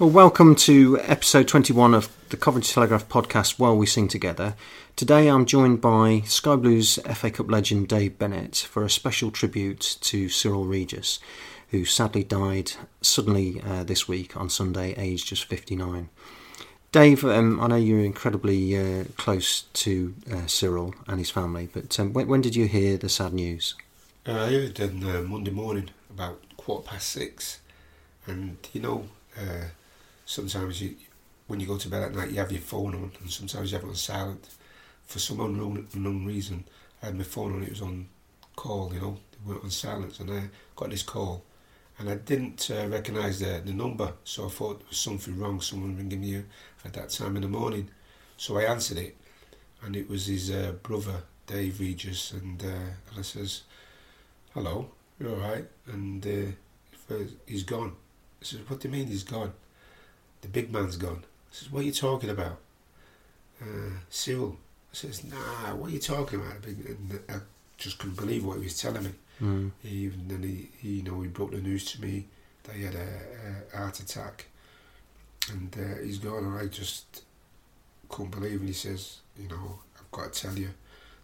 Well, welcome to episode 21 of the Coventry Telegraph podcast, While We Sing Together. Today I'm joined by Sky Blues FA Cup legend Dave Bennett for a special tribute to Cyril Regis, who sadly died suddenly uh, this week on Sunday, aged just 59. Dave, um, I know you're incredibly uh, close to uh, Cyril and his family, but um, when, when, did you hear the sad news? Uh, I heard it on uh, Monday morning about quarter past six, and you know uh, sometimes you, when you go to bed at night, you have your phone on, and sometimes you have it on silent. For some unknown, unknown reason, I had my phone on, it was on call, you know, it went on silence, and I got this call, and I didn't uh, recognise the, the number, so I thought there was something wrong, someone ringing me at that time in the morning. So I answered it, and it was his uh, brother, Dave Regis, and, uh, and I says, hello, you're alright? And uh, he's gone. I says, what do you mean he's gone? The big man's gone. I says, what are you talking about? Uh, Cyril. I says, nah, what are you talking about? And I just couldn't believe what he was telling me. Mm. Even then, he, he, you know, he brought the news to me that he had a, a heart attack, and uh, he's gone. And I just couldn't believe. And he says, you know, I've got to tell you,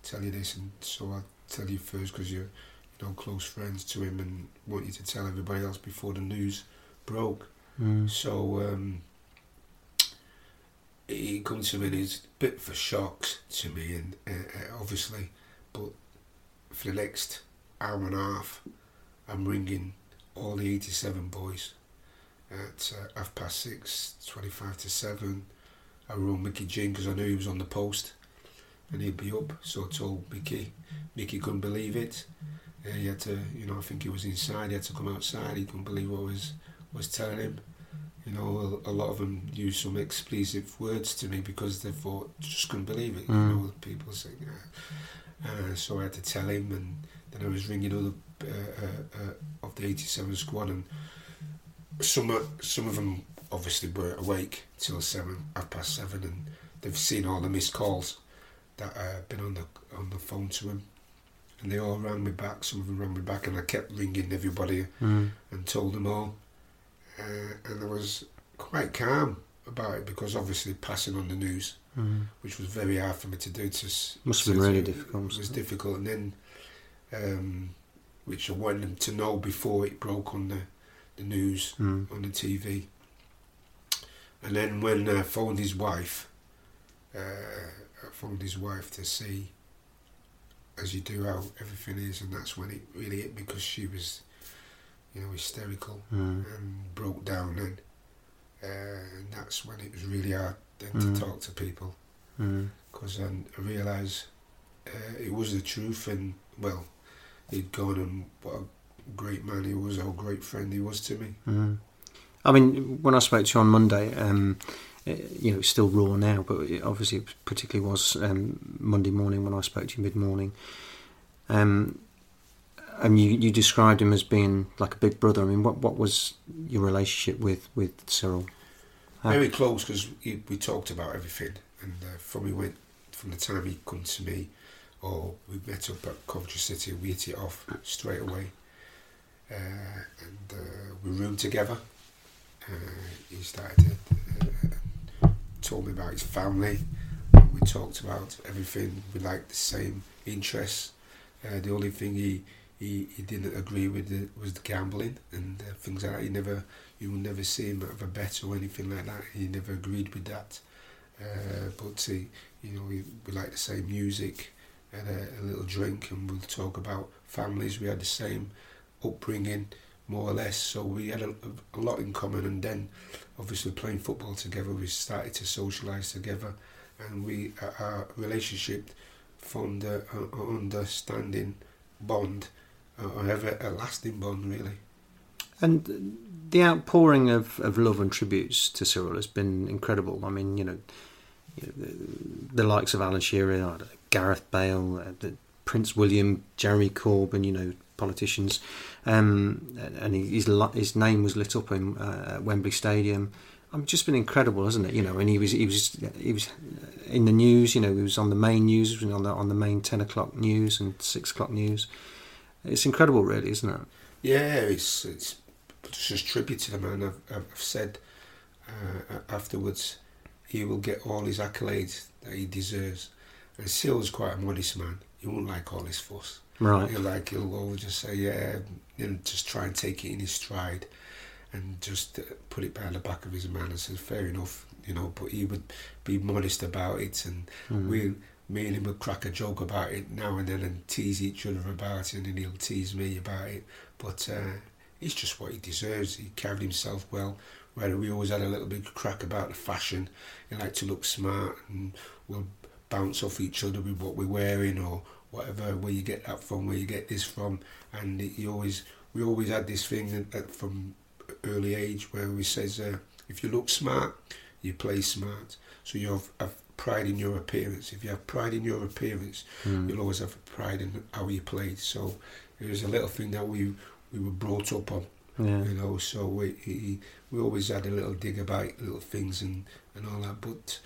tell you this, and so I'll tell you first because you're, you know, close friends to him, and want you to tell everybody else before the news broke. Mm. So um, he comes to me and he's a bit for shocks to me, and uh, uh, obviously, but for the next hour and a half, I'm ringing all the 87 boys at uh, half past six, 25 to seven. I rung Mickey Gynn because I knew he was on the post and he'd be up. So I told Mickey. Mickey couldn't believe it. Uh, he had to, you know, I think he was inside. He had to come outside. He couldn't believe what was was telling him. You know, a, a lot of them used some expletive words to me because they thought just couldn't believe it. Mm. You know, people saying. Uh, uh, so I had to tell him, and then I was ringing other uh, uh, uh of the '87 squad, and some some of them obviously were awake till seven, half past seven, and they've seen all the missed calls that I've been on the on the phone to him and they all rang me back. Some of them rang me back, and I kept ringing everybody mm. and told them all uh, and I was quite calm about it because obviously passing on the news, mm. which was very hard for me to do. To must have been really difficult. It was difficult, and then um, which I wanted them to know before it broke on the the news mm. on the TV. And then when I phoned his wife, uh, I phoned his wife to see, as you do, how everything is, and that's when it really hit because she was you know, hysterical mm. and broke down then. Uh, and that's when it was really hard then mm. to talk to people because mm. I realised uh, it was the truth and well he'd gone and what a great man he was, how great friend he was to me. Mm. I mean, when I spoke to you on Monday, um, it, you know, it's still raw now, but it obviously it particularly was um, Monday morning when I spoke to you mid morning. Um, and you, you described him as being like a big brother. I mean, what what was your relationship with with Cyril? How? Very close because we talked about everything, and uh, from we went from the time he come to me, or we met up at Coventry City, we hit it off straight away, uh, and uh, we roomed together. Uh, he started uh, told me about his family. We talked about everything. We liked the same interests. Uh, the only thing he he, he didn't agree with the, was the gambling and uh, things like that. He never, you will never see him have a bet or anything like that. He never agreed with that. Uh, but he, you know, we, we like the same music, had a, a little drink, and we'll talk about families. We had the same upbringing, more or less. So we had a, a lot in common. And then, obviously, playing football together, we started to socialise together, and we our relationship formed an understanding bond or have a, a lasting bond, really. And the outpouring of, of love and tributes to Cyril has been incredible. I mean, you know, you know the, the, likes of Alan Shearer, Gareth Bale, uh, Prince William, Jeremy Corbyn, you know, politicians, um, and his his name was lit up in uh, Wembley Stadium. I mean, just been incredible, hasn't it? You know, and he was he was he was in the news. You know, he was on the main news, on the on the main ten o'clock news and six o'clock news. It's incredible, really, isn't it? Yeah, it's it's just tribute to the man. I've, I've said uh, afterwards, he will get all his accolades that he deserves. And Cyril's quite a modest man. He won't like all his fuss. Right. He'll like he'll always just say yeah, and just try and take it in his stride, and just uh, put it behind the back of his man and say fair enough, you know. But he would be modest about it, and Mm. we, me and him would crack a joke about it now and then and tease each other about it, and then he'll tease me about it. But uh, it's just what he deserves. He carried himself well. Where we always had a little bit of crack about the fashion. He liked to look smart, and we'll bounce off each other with what we're wearing or whatever. Where you get that from, where you get this from, and he always we always had this thing that, that from early age where we says uh, if you look smart, you play smart. So you have, have pride in your appearance. If you have pride in your appearance, Mm. you'll always have pride in how you played. So it was a little thing that we we were brought up on, Yeah. you know. So we he, we always had a little dig about little things and and all that. But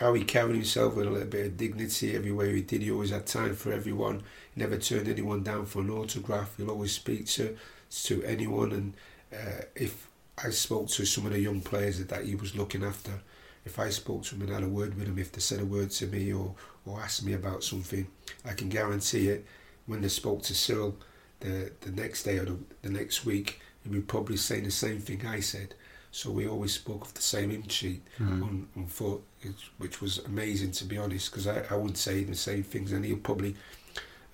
how he carried himself with a little bit of dignity everywhere he did. He always had time for everyone. He never turned anyone down for an autograph. He'll always speak to to anyone. And uh, if I spoke to some of the young players that, that he was looking after, if I spoke to them and had a word with them, if they said a word to me or, or asked me about something, I can guarantee it. When they spoke to Cyril the, the next day or the, the next week, he would probably say the same thing I said. So we always spoke of the same hymn sheet Mm. on, on foot, which- was amazing to be honest, because I, I wouldn't say the same things, and he'll probably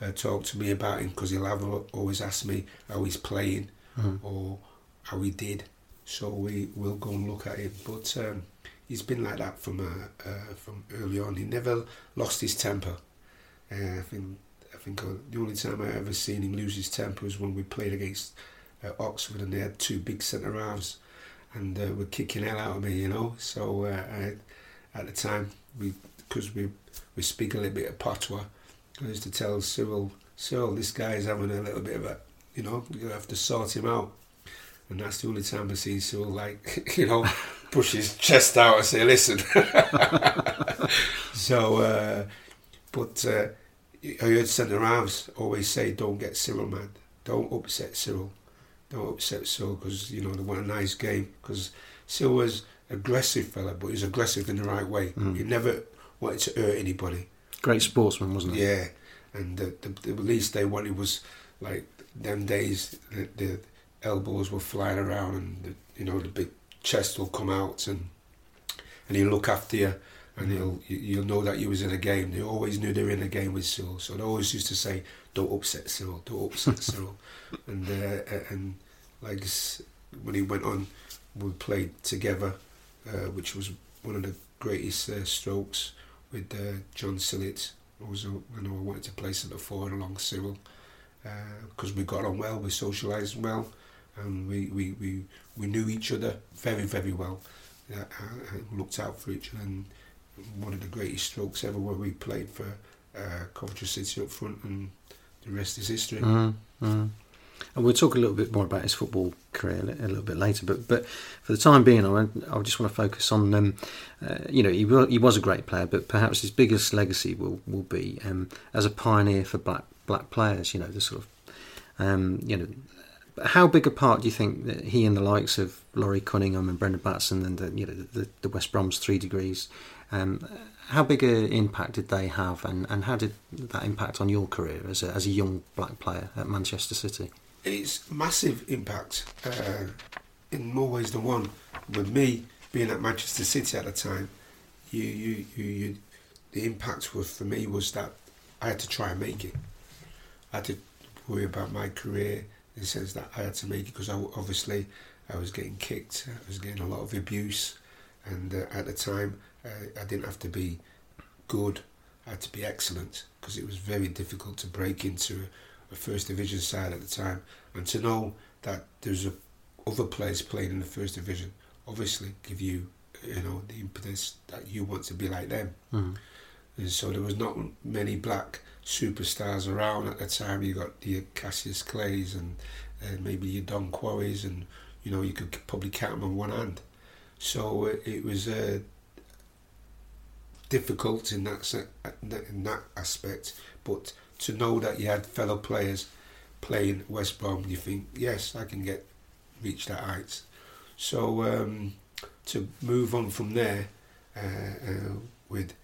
uh, talk to me about him because he'll have always ask me how he's playing Mm. or how he did. So we will go and look at it. But um, he's been like that from uh, uh, from early on. He never lost his temper. Uh, I think I think uh, the only time I ever seen him lose his temper was when we played against uh, Oxford and they had two big centre halves and uh, were kicking hell out of me, you know. So uh, I, at the time, we because we we speak a little bit of patois, I used to tell Cyril, Cyril, this guy is having a little bit of a, you know, you have to sort him out. And that's the only time I see Cyril like, you know, push his chest out and say, listen. so, uh, but uh, I heard centre halves always say, don't get Cyril mad, don't upset Cyril, don't upset Cyril because you know they want a nice game. Because Cyril was aggressive fella, but he was aggressive in the right way. Mm. He never wanted to hurt anybody. Great sportsman, wasn't he? Yeah, and the, the, the least they wanted was like them days the, the elbows were flying around and the, you know the big chest will come out and and he'll look after you and he'll you- you'll know that you was in a game. They always knew they were in a game with Cyril, so they always used to say, "Don't upset Cyril, don't upset Cyril," and uh, and like when he went on, we played together, uh, which was one of the greatest uh, strokes with uh, John Sillett. I was, uh, you know, I wanted to play centre forward along Cyril because we got on well, we socialised well, and we, we, we, we knew each other very, very well. Yeah, uh, and looked out for each other. And one of the greatest strokes ever where we played for uh, Coventry City up front, and the rest is history. Mm. And we'll talk a little bit more about his football career a little bit later. But but for the time being, I, I just want to focus on um, uh, you know he he was a great player, but perhaps his biggest legacy will will be um, as a pioneer for black black players. You know the sort of um, you know. How big a part do you think that he and the likes of Laurie Cunningham and Brendan Batson and the, you know the, the West Brom's three degrees, um, how big an impact did they have, and, and how did that impact on your career as a, as a young black player at Manchester City? It's massive impact uh, in more ways than one. With me being at Manchester City at the time, you, you, you, you the impact was for me was that I had to try and make it. I had to worry about my career in the sense that I had to make it because I, obviously I was getting kicked, I was getting a lot of abuse, and uh, at the time uh, I didn't have to be good, I had to be excellent because it was very difficult to break into a first division side at the time, and to know that there's a, other players playing in the first division, obviously give you, you know, the impetus that you want to be like them. Mm. And so there was not many black superstars around at the time. You got the Cassius Clays and uh, maybe your Don Quarries, and you know you could probably count them on one hand. So uh, it was uh, difficult in that se- in that aspect, but to know that you had fellow players playing West Brom, you think yes, I can get reach that heights. So um, to move on from there uh, uh, with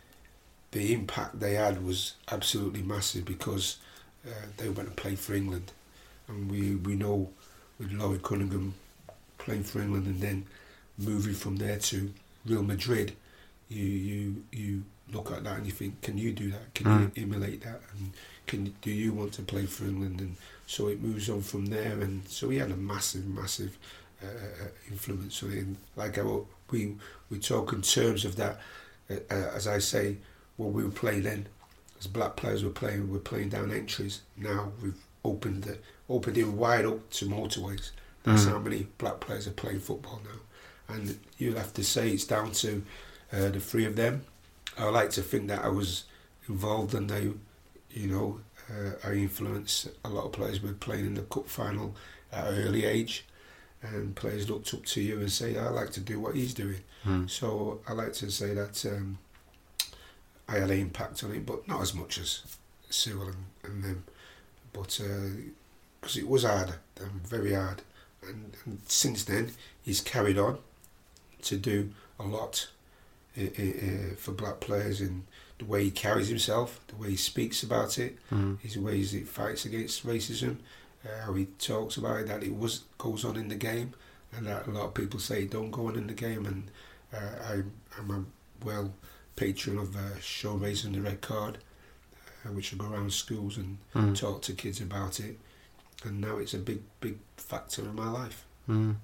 the impact they had was absolutely massive because uh, they went and played for England, and we we know with Lloyd Cunningham playing for England and then moving from there to Real Madrid, you you you look at that and you think, can you do that? Can Mm. you emulate that? And can do you want to play for England? And so it moves on from there, and so he had a massive, massive uh, uh, influence on it. And like I, we we talk in terms of that, uh, uh, as I say, what we were playing then, as black players were playing, we were playing down entries. Now we've opened the opened it wide up to motorways. That's Mm. how many black players are playing football now, and you'll have to say it's down to uh, the three of them. I like to think that I was involved and they, you know, uh, I influenced a lot of players were playing in the cup final at an early age, and players looked up to you and say, "I like to do what he's doing." Mm. So I like to say that um, I had an impact on it, but not as much as Cyril and, and them. But because it was hard, um, very hard, and, and since then he's carried on to do a lot uh, uh, for black players in the way he carries himself, the way he speaks about it, Mm. his ways he fights against racism, uh, how he talks about it, that it was goes on in the game, and that a lot of people say don't go on in the game, and uh, I, I'm a well patron of uh, Show Racism the Red Card, uh, which I go around schools and Mm. talk to kids about it, and now it's a big, big factor in my life. Mm.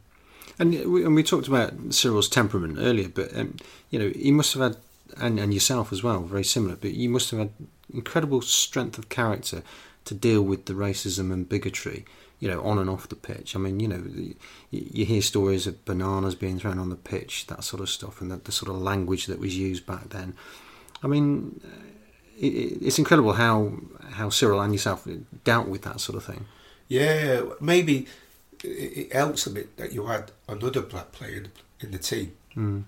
And we, and we talked about Cyril's temperament earlier, but um, you know he must have had, and, and yourself as well, very similar. But you must have had incredible strength of character to deal with the racism and bigotry, you know, on and off the pitch. I mean, you know, the, you hear stories of bananas being thrown on the pitch, that sort of stuff, and the, the sort of language that was used back then. I mean, uh, it, it- it's incredible how how Cyril and yourself dealt with that sort of thing. Yeah, maybe it, helps a bit that you had another black player in, in the team. Mm.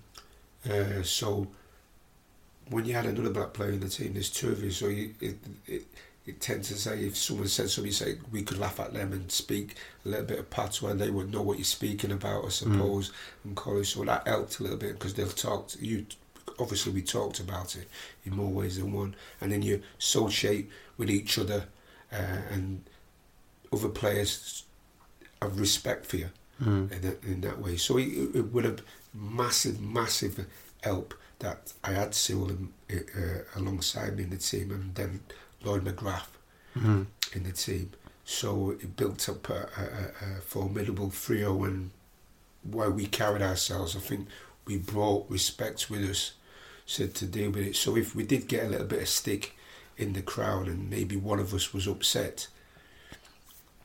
Uh, so when you had another black player in the team, there's two of you. So you, it, it, it tends to say if someone said something, say we could laugh at them and speak a little bit of patois, and they would know what you're speaking about, I suppose, and college. So that helped a little bit because they've talked. you. Obviously, we talked about it in more ways than one, and then you associate with each other, uh, and other players have respect for you Mm. in that, in that way. So it, it would have massive, massive help that I had Cyril in, uh, alongside me in the team, and then Lloyd McGrath Mm. in the team. So it built up a, a, a- formidable trio, and while we carried ourselves, I think we brought respect with us, said to deal with it. So if we did get a little bit of stick in the crowd, and maybe one of us was upset,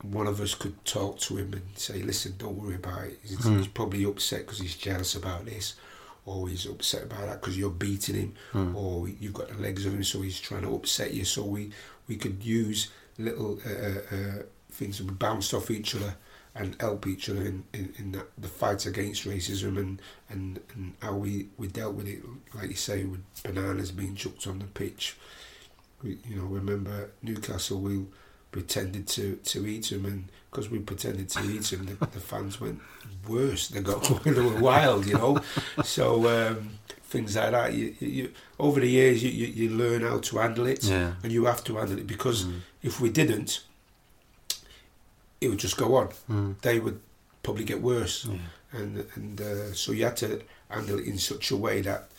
one of us could talk to him and say, "Listen, don't worry about it. He's, Mm. he's probably upset because he's jealous about this." Or he's upset about that because you're beating him, Mm. or you've got the legs of him, so he's trying to upset you. So we, we could use little uh, uh, uh, things that bounced off each other and help each other in, in, in that, the fight against racism and, and, and how we, we dealt with it, like you say, with bananas being chucked on the pitch. We, you know, remember Newcastle, we pretended to, to eat them, and because we pretended to eat them, the, the fans went worse. They got they were wild, you know. So um, things like that. You, you, you, over the years, you, you, you learn how to handle it Yeah. and you have to handle it because Mm. if we didn't, it would just go on. Mm. They would probably get worse, and and uh, so you had to handle it in such a way that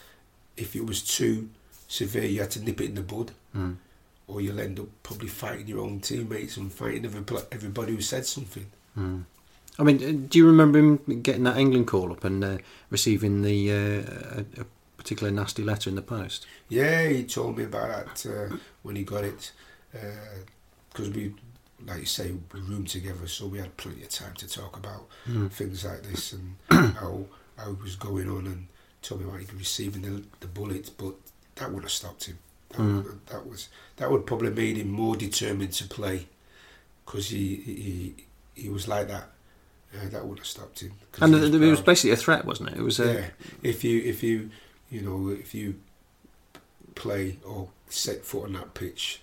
if it was too severe, you had to nip it in the bud, Mm. Or you'll end up probably fighting your own teammates and fighting every, everybody who said something. Mm. I mean, uh, do you remember him getting that England call up and uh, receiving the uh, a, a particular nasty letter in the post? Yeah, he told me about that uh, when he got it, because we, like you say, we roomed together, so we had plenty of time to talk about Mm. things like this and how how it was going on, and told me about receiving the, the bullet, but that would have stopped him. That, Mm. would, that was that would probably made him more determined to play, because he, he he was like that. Uh, that would have stopped him. And he it, was basically a threat, wasn't it? It was. Uh, yeah. If you if you you know if you play or set foot on that pitch,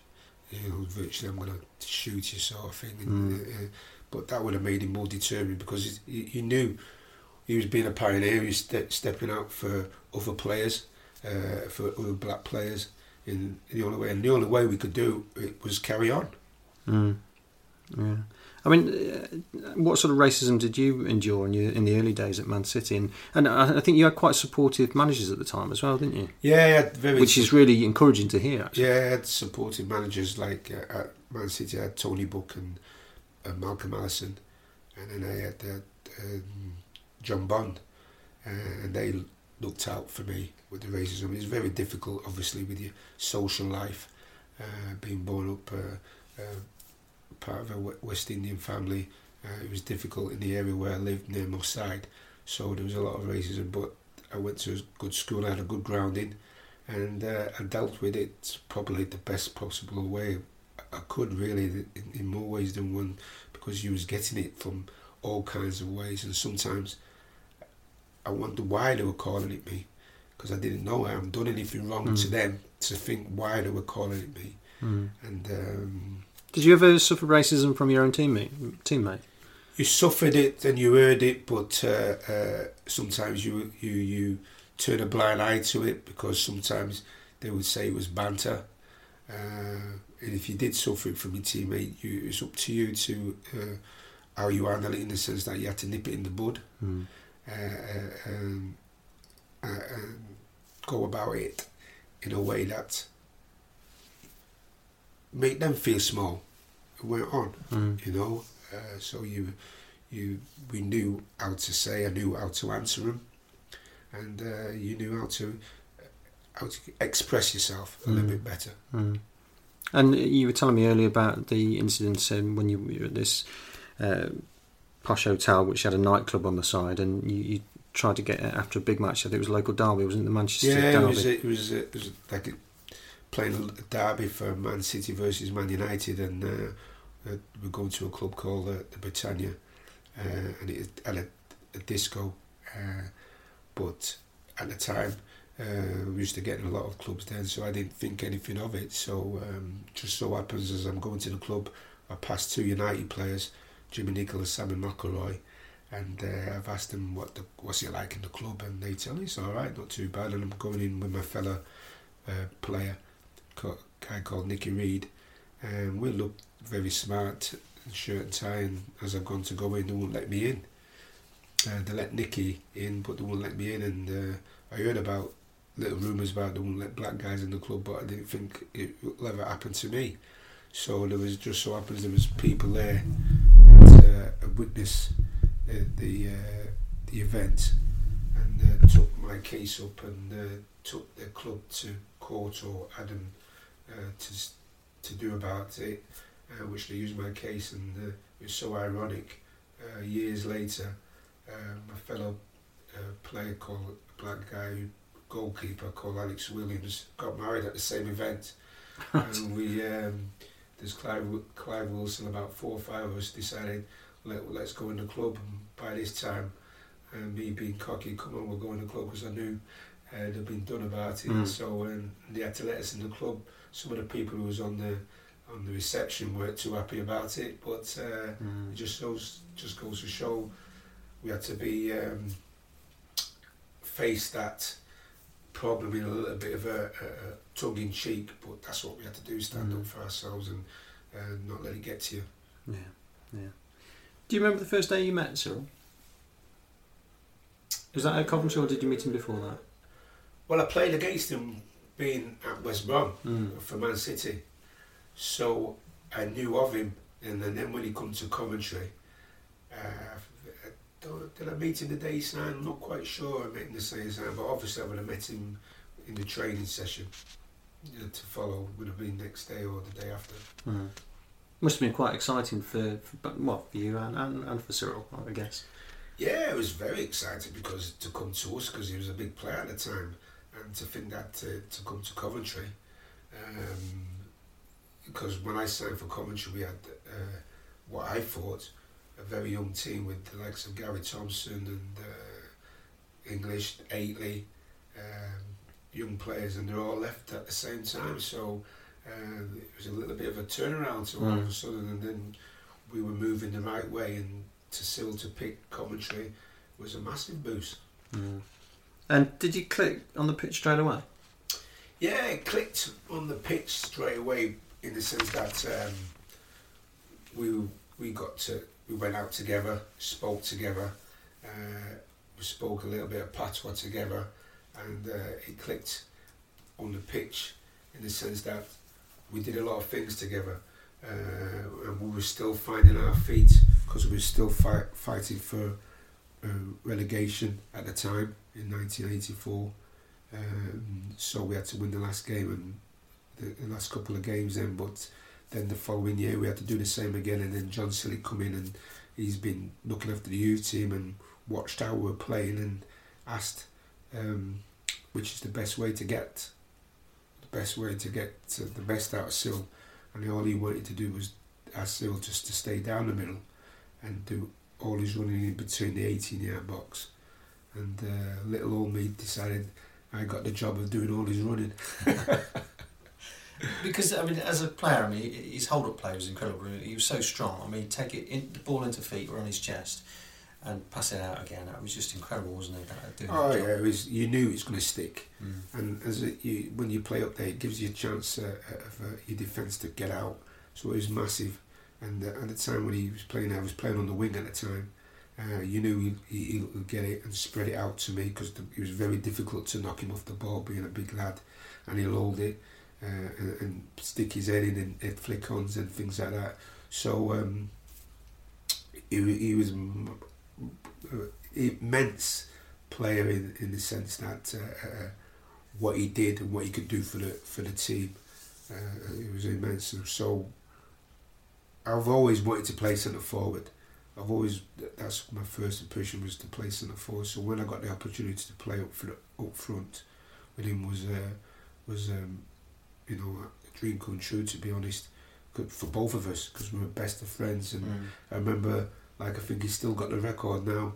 you know virtually I'm going to shoot you sort of thing. And, Mm. uh, but that would have made him more determined because he, he knew he was being a pioneer. He was ste- stepping out for other players, uh, for other black players. In, in the only way, and the only way we could do it was carry on. Mm. Yeah. I mean, uh, what sort of racism did you endure in, your, in the early days at Man City? And, and I, I think you had quite supportive managers at the time as well, didn't you? Yeah, very. Which is really encouraging to hear. Actually. Yeah, I had supportive managers like uh, at Man City. I had Tony Book and, and Malcolm Allison, and then I had uh, um, John Bond, uh, and they looked out for me with the racism. It's very difficult, obviously, with your social life, uh, being born up uh, uh, part of a West Indian family. Uh, it was difficult in the area where I lived near Moss Side, so there was a lot of racism. But I went to a good school, I had a good grounding, and uh, I dealt with it probably the best possible way I could, really, in, in more ways than one, because you was getting it from all kinds of ways, and sometimes I wonder why they were calling it me, because I didn't know I hadn't done anything wrong mm. to them to think why they were calling it me, mm. and. Um, did you ever suffer racism from your own teammate? Teammate? You suffered it and you heard it, but uh, uh, sometimes you you you turn a blind eye to it because sometimes they would say it was banter. Uh, and if you did suffer it from your teammate, you, it's up to you to uh, how you handle it in the sense that you had to nip it in the bud. Mm. Um, go about it in a way that make them feel small. It went on, mm. you know. Uh, so you, you, we knew how to say. I knew how to answer them, and uh, you knew how to, how to express yourself a mm. little bit better. Mm. And you were telling me earlier about the incident um, when you were at this uh, posh hotel, which had a nightclub on the side, and you, you tried to get it after a big match. I think it was a local derby, wasn't it? The Manchester yeah, derby. it was. It was, it was like a, playing a derby for Man City versus Man United, and uh, uh, we're going to a club called uh, the Britannia, uh, and it had a, a disco. Uh, but at the time, uh, we used to get in a lot of clubs then, so I didn't think anything of it. So um, just so happens as I'm going to the club, I passed two United players, Jimmy Nicholas, Sammy McIlroy, and uh, I've asked them what the, what's it like in the club, and they tell me it's all right, not too bad. And I'm going in with my fellow uh, player, guy called Nicky Reid, and we look very smart, shirt and tie. And as I've gone to go in, they won't let me in. Uh, they let Nicky in, but they won't let me in. And uh, I heard about little rumours about they won't let black guys in the club, but I didn't think it will ever happen to me. So there was just so happens there was people there uh, witnessed uh, the uh, the event and took my case up and took the club to court or Adam to to do about it, which they used my case, and it was so ironic. Years later, my fellow player called black guy, goalkeeper called Alex Williams, got married at the same event, and we um, there's Clive Clive Wilson, about four or five of us decided let let's go in the club. And by this time, and me being cocky, come on, we'll go in the club because I knew uh, they'd been done about it. Mm. So um, they had to let us in the club some of the people who was on the on the reception weren't too happy about it, but uh, mm. it just shows just goes to show we had to be um, face that problem in a little bit of a, a, a tongue in cheek, but that's what we had to do: stand mm. up for ourselves and uh, not let it get to you. Yeah, yeah. Do you remember the first day you met Cyril? Was that at Coventry or did you meet him before that? Well, I played against him being at West Brom mm. for Man City, so I knew of him. And then when he come to Coventry, uh, did I meet him the day he signed? I'm not quite sure I met him the day he signed, but obviously I would have met him in the training session to follow. Would have been next day or the day after. Mm. Must have been quite exciting for, for well, for you and, and, and for Cyril, I guess. Yeah, it was very exciting because to come to us because he was a big player at the time and to think that to, to come to Coventry, um, because when I signed for Coventry, we had uh, what I thought a very young team with the likes of Gary Thompson and uh, English, Aitley, um, young players, and they're all left at the same time. So uh, it was a little bit of a turnaround. So all of a sudden, and then we were moving the right way, and to still to pick Coventry was a massive boost. Mm. And did you click on the pitch straight away? Yeah, it clicked on the pitch straight away in the sense that um, we we got to we went out together, spoke together, uh, we spoke a little bit of patois together, and uh, it clicked on the pitch in the sense that we did a lot of things together, uh, and we were still finding our feet because we were still fight, fighting for uh, relegation at the time in 1984. Um, so we had to win the last game and the, the, last couple of games then, but then the following year we had to do the same again, and then John Sillett come in and he's been looking after the youth team and watched how we were playing and asked um, which is the best way to get the best way to get to the best out of Sil, and all he wanted to do was ask Sil just to stay down the middle and do all his running in between the 18 yard box. And uh, little old me decided I got the job of doing all his running. because I mean, as a player, I mean, his hold up play was incredible. He was so strong. I mean, take it in, the ball into feet or on his chest, and pass it out again. That was just incredible, wasn't it? oh yeah, it was. You knew it's going to stick, mm. and as it, you, when you play up there, it gives you a chance uh, of uh, your defence to get out. So it was massive. And uh, at the time when he was playing, I was playing on the wing at the time. Uh, you knew he, would get it and spread it out to me because it was very difficult to knock him off the ball, being a big lad, and he'll hold it uh, and, and, stick his head in and, and flick-ons and things like that. So um, he, he was immense player in, in the sense that uh, uh, what he did and what he could do for the for the team. Uh, it was immense. So I've always wanted to play centre forward. I've always that's my first impression was to play centre forward. So when I got the opportunity to play up for up front with him was uh, was um, you know a dream come true to be honest for both of us because we were best of friends and mm. I remember like I think he's still got the record now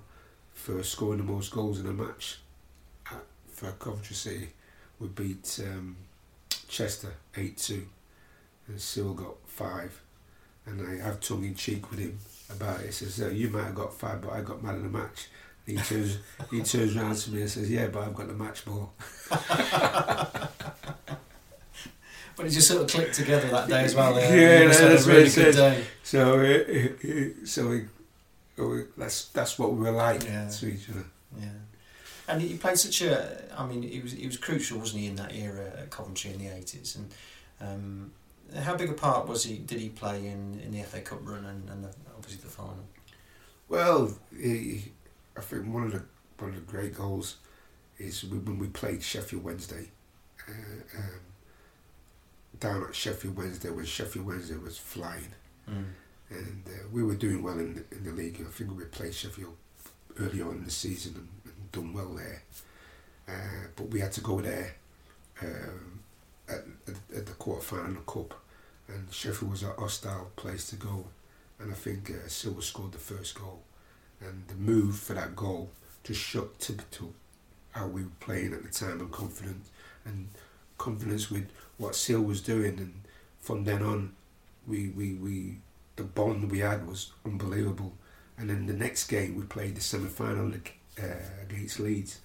for scoring the most goals in a match at, for Coventry City. We beat um, Chester eight two and Sil got five and I have tongue in cheek with him about it. He says, "You might have got five, but I got man of the match." And he turns he turns around to me and says, "Yeah, but I've got the match ball." but it just sort of clicked together that day as well. There. Yeah, that's a really good day. So, uh, so we, that's that's what we were like yeah. to each other. Yeah. And he played such a. I mean, he was he was crucial, wasn't he, in that era at Coventry in the eighties? And um, how big a part was he? Did he play in, in the FA Cup run and, and the, obviously the final? Well, he, I think one of the one of the great goals is when we played Sheffield Wednesday. Uh, um, down at Sheffield Wednesday when Sheffield Wednesday was flying, mm. And uh, we were doing well in the, in the league. I think we played Sheffield early on in the season and, and done well there, uh, but we had to go there. Um, at, at, at the quarter final cup, and Sheffield was a hostile place to go, and I think uh, Silva scored the first goal, and the move for that goal just shut typical how we were playing at the time and confident and confidence with what Sil was doing, and from then on, we we we the bond we had was unbelievable. And then the next game we played the semi final uh, against Leeds,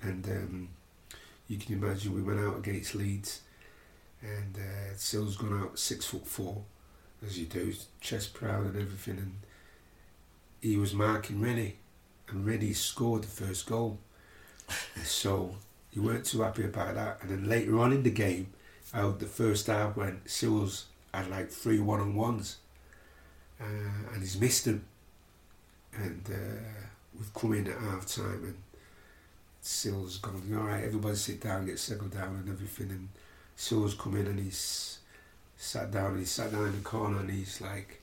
and um, you can imagine we went out against Leeds and uh, Sil's gone out six foot four, as you do, chest proud and everything, and he was marking Rennie, and Rennie scored the first goal. so you weren't too happy about that. And then later on in the game, out the first half when Sills had like three one on ones, uh, and he's missed them, and uh, we've come in at half time and. Sills gone, all right, everybody sit down, get settled down and everything. And Sil's come in and he's sat down and he sat down in the corner and he's like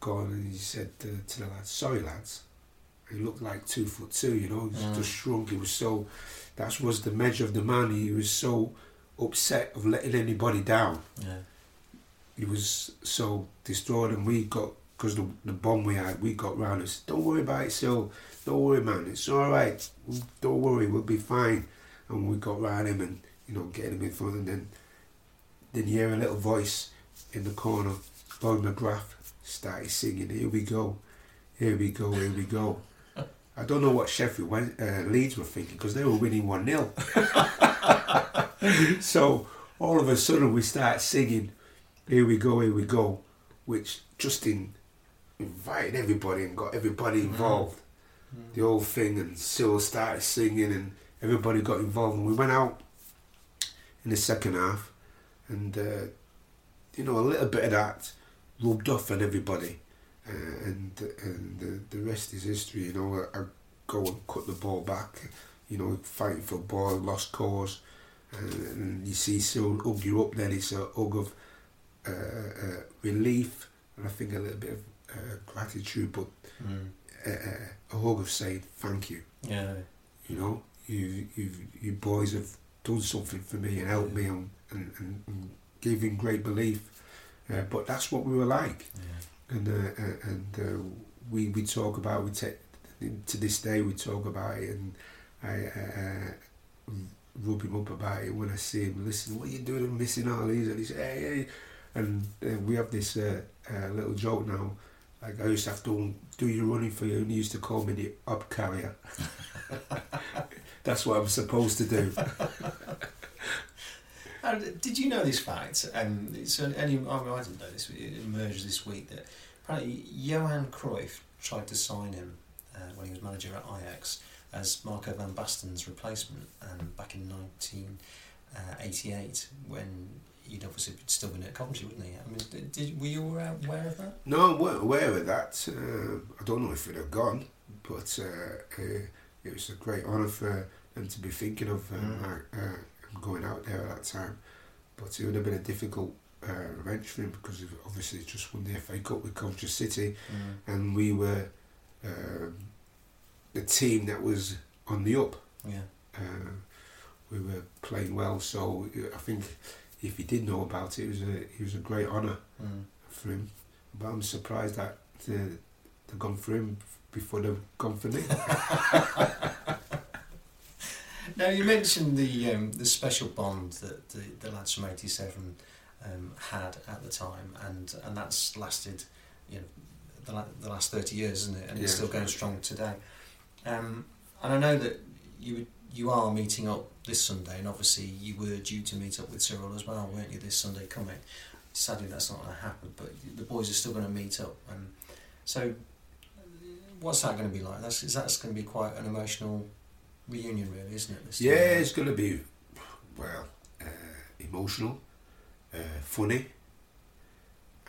gone and he said to, to the lads, sorry lads. He looked like two foot two, you know, he mm. just shrunk. He was so, that was the measure of the man. He was so upset of letting anybody down. Yeah. He was so destroyed and we got, because the, the bomb we had, we got round us. Don't worry about it, Sil. Don't worry, man. It's all right. Don't worry. We'll be fine. And we got round him and you know, getting him in front, and then then you hear a little voice in the corner. Bob McGrath started singing, "Here we go, here we go, here we go." I don't know what Sheffield Wed- uh, Leeds were thinking because they were winning 1 0. so all of a sudden we start singing, Here we go, here we go, which Justin invited everybody and got everybody involved. The whole thing, and Cyril started singing, and everybody got involved. And we went out in the second half, and uh, you know, a little bit of that rubbed off on everybody. Uh, and and the, the rest is history. You know, I, I go and cut the ball back. You know, fighting for ball, lost cause, and, and you see Cyril hug you up. Then it's a hug of uh, uh, relief, and I think a little bit of uh, gratitude, but Mm. uh, uh, a hug of saying thank you. Yeah. You know, you you you boys have done something for me and helped me and and, and, and giving great belief. Uh, but that's what we were like Yeah. and and uh, we we talk about we take to this day we talk about it and I rub him up about it when I see him. Listen, what are you doing? I'm missing all these, and he said, hey, hey. And uh, we have this uh, uh, little joke now. Like I used to have to do your running for you, and he used to call me the up carrier. That's what I'm supposed to do. Did you know this fact? Um, it's only, I, mean, I didn't know this. It emerged this week that apparently Johan Cruyff tried to sign him uh, when he was manager at Ajax as Marco van Basten's replacement um, back in 1988 when he'd obviously still been at Coventry, wouldn't he? I mean, did, did, were you aware aware of that? No, I weren't aware of that. Uh, I don't know if it had gone, but uh, uh, it was a great honour for them to be thinking of uh, Mm. like, uh, going out there at that time. But it would have been a difficult uh, revenge for him because of- obviously he just won the FA Cup with Coventry City, and we were um, the team that was on the up. Yeah. Uh, we were playing well, so I think if he did know about it, it was a it was a great honour Mm. for him. But I'm surprised that uh, they've gone for him before they've gone for me. Now you mentioned the um, the special bond that the, the lads from '87 um, had at the time, and, and that's lasted, you know, the, la- the last thirty years, isn't it? And it's still going strong today. Um, and I know that you would- you are meeting up this Sunday, and obviously you were due to meet up with Cyril as well, weren't you? This Sunday coming. Sadly, that's not going to happen, but the boys are still going to meet up. And so, what's that going to be like? That's is that's going to be quite an emotional reunion, really, isn't it? Yeah, time? it's going to be, well, uh, emotional, uh, funny,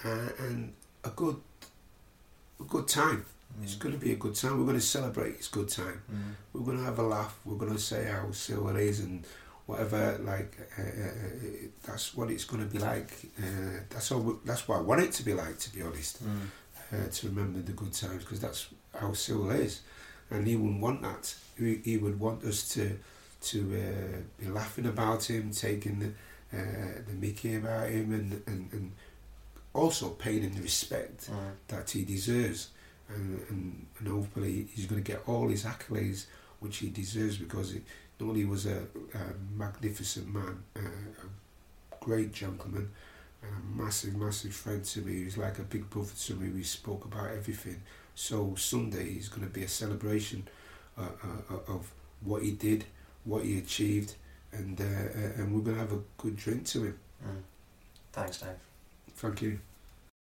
uh, and a good, a good time. It's Mm. going to be a good time. We're going to celebrate. It's good time. Mm. We're going to have a laugh. We're going to say how silver it is and whatever. Like uh, uh, that's what it's going to be like. Uh, that's all. That's what I want it to be like. To be honest. Mm. uh, to remember the good times because that's how Cyril is, and he wouldn't want that. He, he would want us to to uh, be laughing about him, taking the, uh, the Mickey about him, and, and, and also paying him the respect Mm. that he deserves, and, and, and hopefully he's going to get all his accolades which he deserves because he not only was a, a magnificent man, uh, a great gentleman, and a massive, massive friend to me. He was like a big brother to me. We spoke about everything. So Sunday is going to be a celebration uh, uh, uh, of what he did, what he achieved, and uh, uh, and we're going to have a good drink to him. Mm. Thanks, Dave. Thank you.